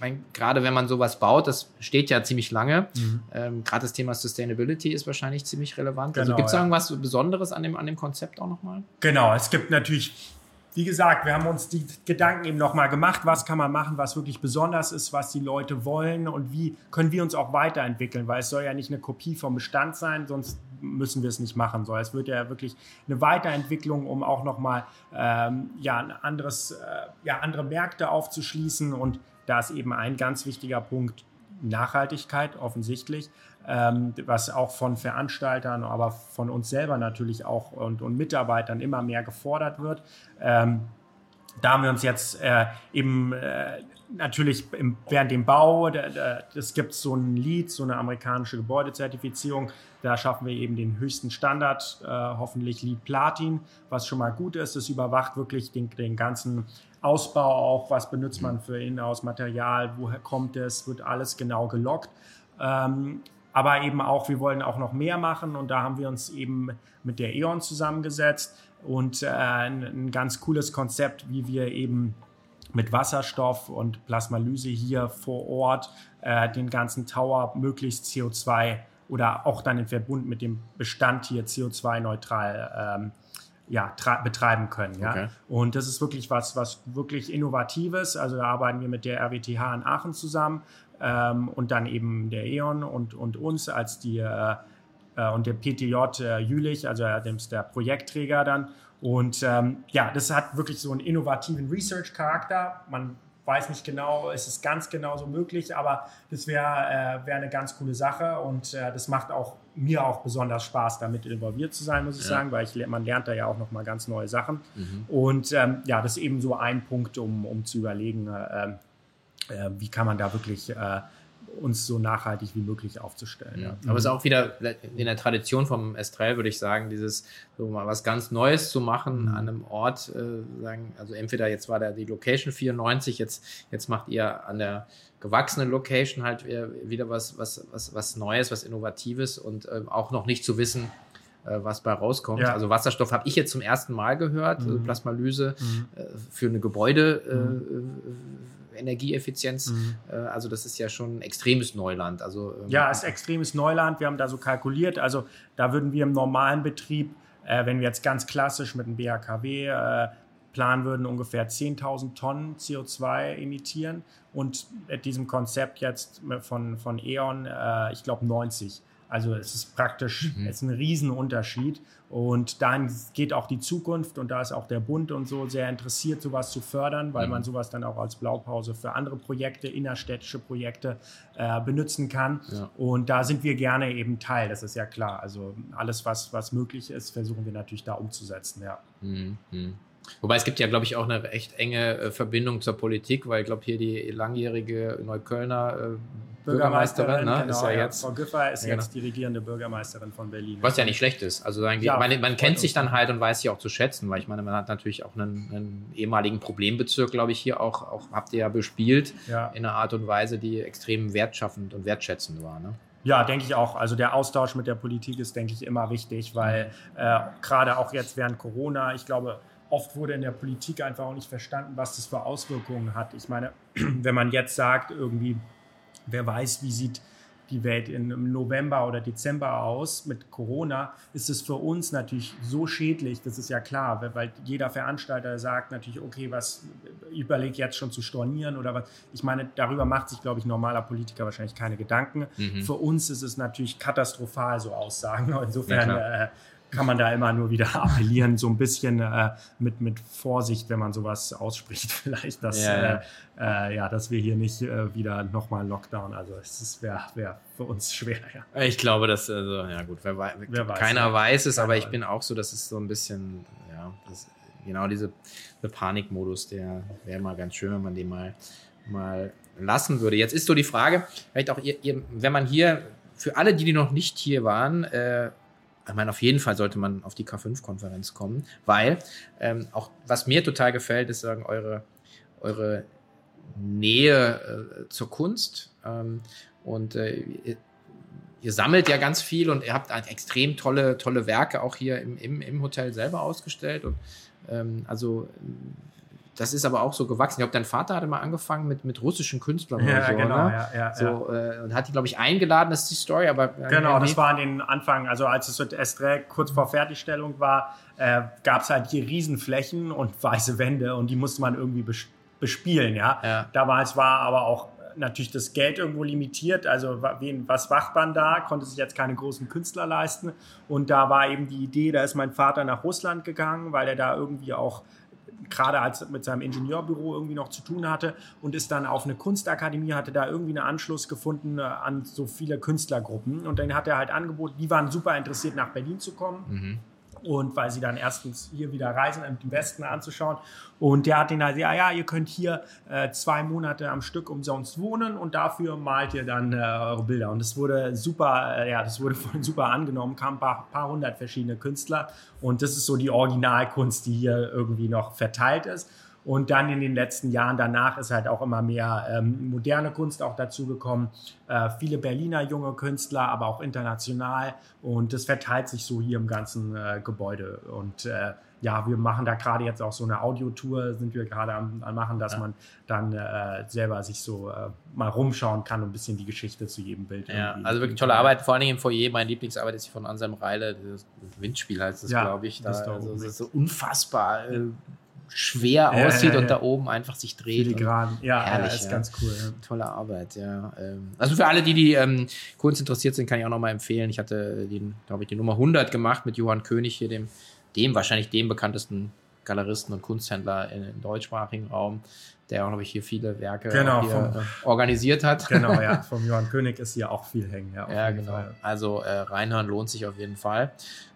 mein, gerade wenn man sowas baut, das steht ja ziemlich lange. Mhm. Ähm, gerade das Thema Sustainability ist wahrscheinlich ziemlich relevant. Also genau, also gibt es ja. irgendwas Besonderes an dem, an dem Konzept auch nochmal? Genau, es gibt natürlich, wie gesagt, wir haben uns die Gedanken eben nochmal gemacht, was kann man machen, was wirklich besonders ist, was die Leute wollen und wie können wir uns auch weiterentwickeln, weil es soll ja nicht eine Kopie vom Bestand sein, sonst müssen wir es nicht machen. So, es wird ja wirklich eine Weiterentwicklung, um auch nochmal ähm, ja, ein anderes, äh, ja, andere Märkte aufzuschließen und da ist eben ein ganz wichtiger Punkt Nachhaltigkeit offensichtlich, ähm, was auch von Veranstaltern, aber von uns selber natürlich auch und, und Mitarbeitern immer mehr gefordert wird. Ähm, da haben wir uns jetzt äh, eben äh, natürlich im, während dem Bau, es gibt so ein Lied, so eine amerikanische Gebäudezertifizierung, da schaffen wir eben den höchsten Standard, äh, hoffentlich Lead Platin, was schon mal gut ist. Es überwacht wirklich den, den ganzen Ausbau auch, was benutzt man für Inhouse-Material, woher kommt es, wird alles genau gelockt. Ähm, aber eben auch, wir wollen auch noch mehr machen und da haben wir uns eben mit der E.ON zusammengesetzt und äh, ein, ein ganz cooles Konzept, wie wir eben mit Wasserstoff und Plasmalyse hier vor Ort äh, den ganzen Tower möglichst CO2 oder auch dann in Verbund mit dem Bestand hier CO2-neutral ähm, ja, betreiben können. Ja? Okay. Und das ist wirklich was, was wirklich Innovatives. Also da arbeiten wir mit der RWTH in Aachen zusammen ähm, und dann eben der E.ON und, und uns als die äh, äh und der PTJ äh, Jülich, also äh, der Projektträger dann. Und ähm, ja, das hat wirklich so einen innovativen Research-Charakter. Man weiß nicht genau, ist es ganz genau so möglich, aber das wäre äh, wär eine ganz coole Sache und äh, das macht auch mir auch besonders Spaß, damit involviert zu sein, muss ich ja. sagen, weil ich, man lernt da ja auch nochmal ganz neue Sachen. Mhm. Und ähm, ja, das ist eben so ein Punkt, um, um zu überlegen, äh, äh wie kann man da wirklich äh, uns so nachhaltig wie möglich aufzustellen. Ja. Aber es ist auch wieder in der Tradition vom Estrell, würde ich sagen, dieses so mal was ganz Neues zu machen mhm. an einem Ort, äh, sagen, also entweder jetzt war da die Location 94, jetzt, jetzt macht ihr an der gewachsenen Location halt wieder was, was, was, was Neues, was Innovatives und äh, auch noch nicht zu wissen, äh, was bei rauskommt. Ja. Also Wasserstoff habe ich jetzt zum ersten Mal gehört, mhm. also Plasmalyse mhm. äh, für eine Gebäude. Äh, mhm. Energieeffizienz. Mhm. Äh, also das ist ja schon ein extremes Neuland. Also, ähm, ja, es ist extremes Neuland. Wir haben da so kalkuliert. Also da würden wir im normalen Betrieb, äh, wenn wir jetzt ganz klassisch mit einem BHKW äh, planen würden, ungefähr 10.000 Tonnen CO2 emittieren. Und mit diesem Konzept jetzt von, von E.ON, äh, ich glaube 90. Also es ist praktisch, mhm. es ist ein Riesenunterschied. Und dann geht auch die Zukunft und da ist auch der Bund und so sehr interessiert, sowas zu fördern, weil mhm. man sowas dann auch als Blaupause für andere Projekte, innerstädtische Projekte äh, benutzen kann. Ja. Und da sind wir gerne eben Teil, das ist ja klar. Also alles, was, was möglich ist, versuchen wir natürlich da umzusetzen, ja. Mhm. Mhm. Wobei es gibt ja, glaube ich, auch eine echt enge äh, Verbindung zur Politik, weil ich glaube, hier die langjährige Neuköllner äh, Bürgermeisterin, ne, genau, ist ja, ja jetzt. Frau Güffer ist ja, jetzt genau. die regierende Bürgermeisterin von Berlin. Was ja nicht schlecht ist. Also sagen ja, man, man kennt sich dann halt und weiß sich auch zu schätzen, weil ich meine, man hat natürlich auch einen, einen ehemaligen Problembezirk, glaube ich, hier auch, auch habt ihr ja bespielt in einer Art und Weise, die extrem wertschaffend und wertschätzend war. Ne? Ja, denke ich auch. Also der Austausch mit der Politik ist, denke ich, immer wichtig, weil äh, gerade auch jetzt während Corona, ich glaube, oft wurde in der Politik einfach auch nicht verstanden, was das für Auswirkungen hat. Ich meine, *clears throat* wenn man jetzt sagt, irgendwie, wer weiß, wie sieht die Welt im November oder Dezember aus mit Corona, ist es für uns natürlich so schädlich, das ist ja klar, weil jeder Veranstalter sagt natürlich, okay, was überlege jetzt schon zu stornieren oder was. Ich meine, darüber macht sich, glaube ich, normaler Politiker wahrscheinlich keine Gedanken. Mhm. Für uns ist es natürlich katastrophal, so Aussagen. *laughs* Insofern ja, kann man da immer nur wieder *laughs* appellieren, so ein bisschen äh, mit, mit Vorsicht, wenn man sowas ausspricht, *laughs* vielleicht, dass, ja, ja. Äh, äh, ja dass wir hier nicht äh, wieder nochmal Lockdown, also es wäre wär für uns schwer. Ja. Ich glaube, dass, also, ja gut, wer, wei wer weiß, keiner weiß es, aber ich bin auch so, dass es so ein bisschen, ja, das, genau diese Panikmodus, der wäre mal ganz schön, wenn man den mal, mal lassen würde. Jetzt ist so die Frage, vielleicht auch, ihr, ihr, wenn man hier, für alle, die, die noch nicht hier waren, äh, ich meine, auf jeden Fall sollte man auf die K5-Konferenz kommen, weil ähm, auch was mir total gefällt, ist sagen eure, eure Nähe äh, zur Kunst. Ähm, und äh, ihr, sammelt ja ganz viel und ihr habt extrem tolle, tolle Werke auch hier im, im, im Hotel selber ausgestellt. Und ähm, also das ist aber auch so gewachsen. Ich glaube, dein Vater hatte mal angefangen mit, mit russischen Künstlern ja, oder so. Genau, ne? ja, ja, so. Äh, und hat die, glaube ich, eingeladen, das ist die Story, aber. Äh, genau, das war an den Anfang, also als es mit Estrell kurz vor Fertigstellung war, äh, gab es halt hier Riesenflächen und weiße Wände und die musste man irgendwie bespielen, ja. ja. Damals war aber auch natürlich das Geld irgendwo limitiert. Also wen, was macht man da? Konnte sich jetzt keine großen Künstler leisten. Und da war eben die Idee, da ist mein Vater nach Russland gegangen, weil er da irgendwie auch gerade als mit seinem Ingenieurbüro irgendwie noch zu tun hatte und ist dann auf eine Kunstakademie, hatte da irgendwie einen Anschluss gefunden äh, an so viele Künstlergruppen. Und dann hat er halt angeboten, die waren super interessiert, nach Berlin zu kommen. Mhm und weil sie dann erstens hier wieder reisen, im Westen anzuschauen. Und der hat den halt, ja, ja, ihr könnt hier äh, zwei Monate am Stück umsonst wohnen und dafür malt ihr dann äh, eure Bilder. Und das wurde super, äh, ja, das wurde *laughs* super angenommen, kamen ein paar, paar hundert verschiedene Künstler. Und das ist so die Originalkunst, die hier irgendwie noch verteilt ist. Und dann in den letzten Jahren danach ist halt auch immer mehr ähm, moderne Kunst auch dazugekommen. Äh, viele Berliner junge Künstler, aber auch international. Und das verteilt sich so hier im ganzen äh, Gebäude. Und äh, ja, wir machen da gerade jetzt auch so eine Audiotour, sind wir gerade am, am, machen, dass ja. man dann äh, selber sich so äh, mal rumschauen kann und ein bisschen die Geschichte zu jedem Bild. Ja, also wirklich tolle Arbeit, vor allen Dingen im Foyer. Meine Lieblingsarbeit ist von Anselm Reile, das Windspiel heißt das, ja, glaube ich. Da, das, also, das ist so unfassbar äh, schwer aussieht und da oben einfach sich dreht. Filigran. Ja, herrlich, ist ganz cool. Tolle Arbeit, ja. Ähm, also für alle, die, die ähm, Kunst interessiert sind, kann ich auch nochmal empfehlen. Ich hatte den, glaube ich, die Nummer 100 gemacht mit Johann König hier, dem, dem wahrscheinlich dem bekanntesten Galeristen und Kunsthändler im deutschsprachigen Raum, der auch, glaube ich, hier viele Werke genau, hier, vom, äh, organisiert hat. Genau, ja. *laughs* Vom Johann König ist hier auch viel hängen. Ja, ja genau. Fall. Also äh, reinhören lohnt sich auf jeden Fall.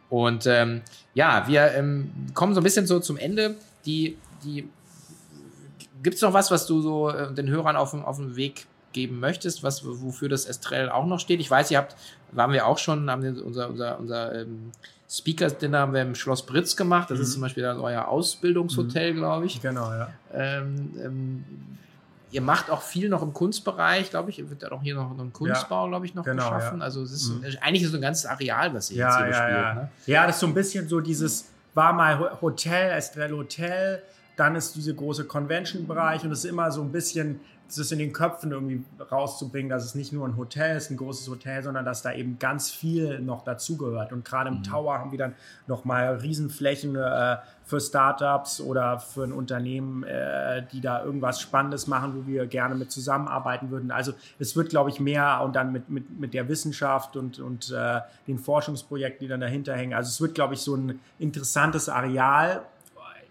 Und ähm, ja, wir ähm, kommen so ein bisschen so zum Ende die, die gibt es noch was, was du so äh, den Hörern auf, auf den Weg geben möchtest, was, wofür das Estrell auch noch steht? Ich weiß, ihr habt, waren wir auch schon, haben wir unser, unser, unser ähm, Speakers-Dinner haben wir im Schloss Britz gemacht. Das mhm. ist zum Beispiel dann euer Ausbildungshotel, mhm. glaube ich. Genau, ja. Ähm, ähm, ihr macht auch viel noch im Kunstbereich, glaube ich. Ihr wird auch hier noch einen Kunstbau, ja, glaube ich, noch genau, geschaffen. Ja. Also es ist mhm. eigentlich ist es ein ganzes Areal, was ihr ja, jetzt hier ja, bespielt. Ja. Ne? ja, das ist so ein bisschen so dieses war mal Hotel, Estrell Hotel, dann ist diese große Convention-Bereich und es ist immer so ein bisschen, ist in den Köpfen irgendwie rauszubringen, dass es nicht nur ein Hotel ist, ein großes Hotel, sondern dass da eben ganz viel noch dazugehört. Und gerade im mhm. Tower haben wir dann nochmal Riesenflächen äh, für Startups oder für ein Unternehmen, äh, die da irgendwas Spannendes machen, wo wir gerne mit zusammenarbeiten würden. Also es wird, glaube ich, mehr und dann mit, mit, mit der Wissenschaft und, und äh, den Forschungsprojekten, die dann dahinter hängen. Also es wird, glaube ich, so ein interessantes Areal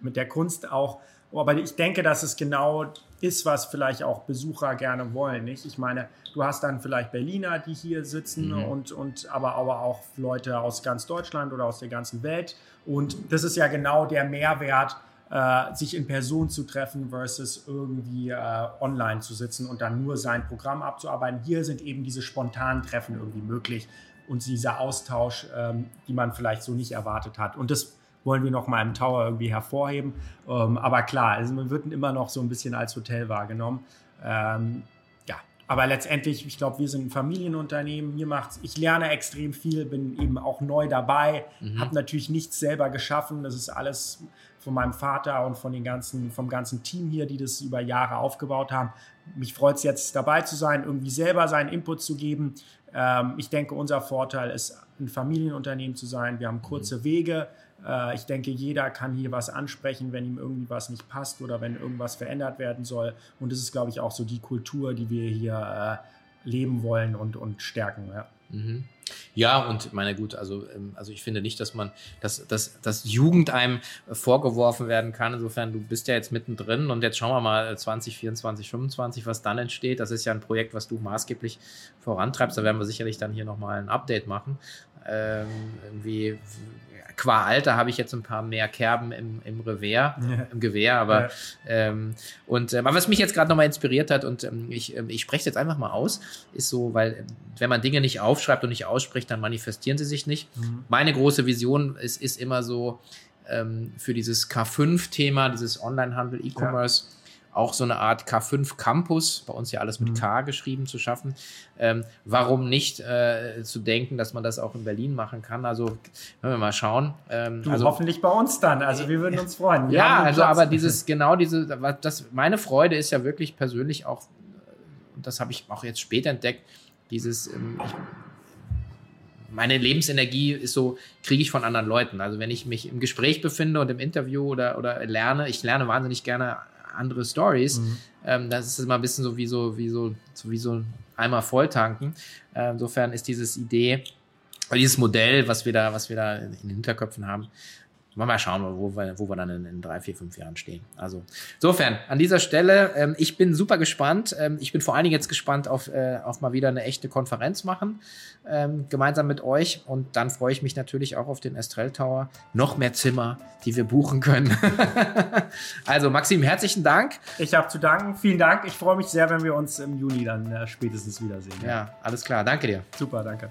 mit der Kunst auch. Aber ich denke, dass es genau ist, was vielleicht auch Besucher gerne wollen. Nicht? Ich meine, du hast dann vielleicht Berliner, die hier sitzen mhm. und, und aber, aber auch Leute aus ganz Deutschland oder aus der ganzen Welt. Und das ist ja genau der Mehrwert, äh, sich in Person zu treffen versus irgendwie äh, online zu sitzen und dann nur sein Programm abzuarbeiten. Hier sind eben diese spontanen Treffen irgendwie möglich und dieser Austausch, ähm, die man vielleicht so nicht erwartet hat. Und das wollen wir noch mal im Tower irgendwie hervorheben. Ähm, aber klar, also man wird immer noch so ein bisschen als Hotel wahrgenommen. Ähm, ja, aber letztendlich, ich glaube, wir sind ein Familienunternehmen. Mir macht's, ich lerne extrem viel, bin eben auch neu dabei, mhm. habe natürlich nichts selber geschaffen. Das ist alles von meinem Vater und von den ganzen, vom ganzen Team hier, die das über Jahre aufgebaut haben. Mich freut es jetzt dabei zu sein, irgendwie selber seinen Input zu geben, Ähm, ich denke, unser Vorteil ist, ein Familienunternehmen zu sein. Wir haben kurze mhm. Wege. Äh, ich denke, jeder kann hier was ansprechen, wenn ihm irgendwie was nicht passt oder wenn irgendwas verändert werden soll. Und das ist, glaube ich, auch so die Kultur, die wir hier äh, leben wollen und, und stärken. Ja. Mhm. Ja, und meine gut, also, ähm, also ich finde nicht, dass man, dass, dass, dass Jugend einem vorgeworfen werden kann. Insofern, du bist ja jetzt mittendrin und jetzt schauen wir mal 2024, 25, was dann entsteht. Das ist ja ein Projekt, was du maßgeblich vorantreibst. Da werden wir sicherlich dann hier nochmal ein Update machen. Ähm, irgendwie qua Alter habe ich jetzt ein paar mehr Kerben im, im Revers, ja. im Gewehr, aber ja. ähm, und aber was mich jetzt gerade nochmal inspiriert hat und ähm, ich, ähm, ich spreche es jetzt einfach mal aus, ist so, weil ähm, wenn man Dinge nicht aufschreibt und nicht ausspricht, dann manifestieren sie sich nicht. Mhm. Meine große Vision ist, ist immer so ähm, für dieses K5-Thema, dieses Online-Handel, E-Commerce. Ja auch so eine Art K5 Campus, bei uns ja alles mit mhm. K geschrieben, zu schaffen. Ähm, warum nicht äh, zu denken, dass man das auch in Berlin machen kann? Also, wenn wir mal schauen. Ähm, du, also, hoffentlich bei uns dann. Also, wir würden uns freuen. Wir ja, also, aber *laughs* dieses, genau diese, das, meine Freude ist ja wirklich persönlich auch, und das habe ich auch jetzt später entdeckt, dieses, ähm, ich, meine Lebensenergie ist so, kriege ich von anderen Leuten. Also wenn ich mich im Gespräch befinde und im Interview oder, oder lerne, ich lerne wahnsinnig gerne andere Stories. Mhm. Ähm, das ist immer ein bisschen so wie so, wie so, so wie so einmal volltanken. Äh, insofern ist dieses Idee, dieses Modell, was wir da, was wir da in den Hinterköpfen haben, Mal schauen, wo wir, wo wir dann in, in, drei, vier, fünf Jahren stehen. Also insofern an dieser Stelle, ähm, ich bin super gespannt. Ähm, ich bin vor allen Dingen jetzt gespannt auf, äh, auf mal wieder eine echte Konferenz machen, ähm, gemeinsam mit euch. Und dann freue ich mich natürlich auch auf den Estrell Tower. Noch mehr Zimmer, die wir buchen können. *laughs* also Maxim, herzlichen Dank. Ich habe zu danken. Vielen Dank. Ich freue mich sehr, wenn wir uns im Juni dann äh, spätestens wiedersehen. Ja. ja, alles klar. Danke dir. Super, danke.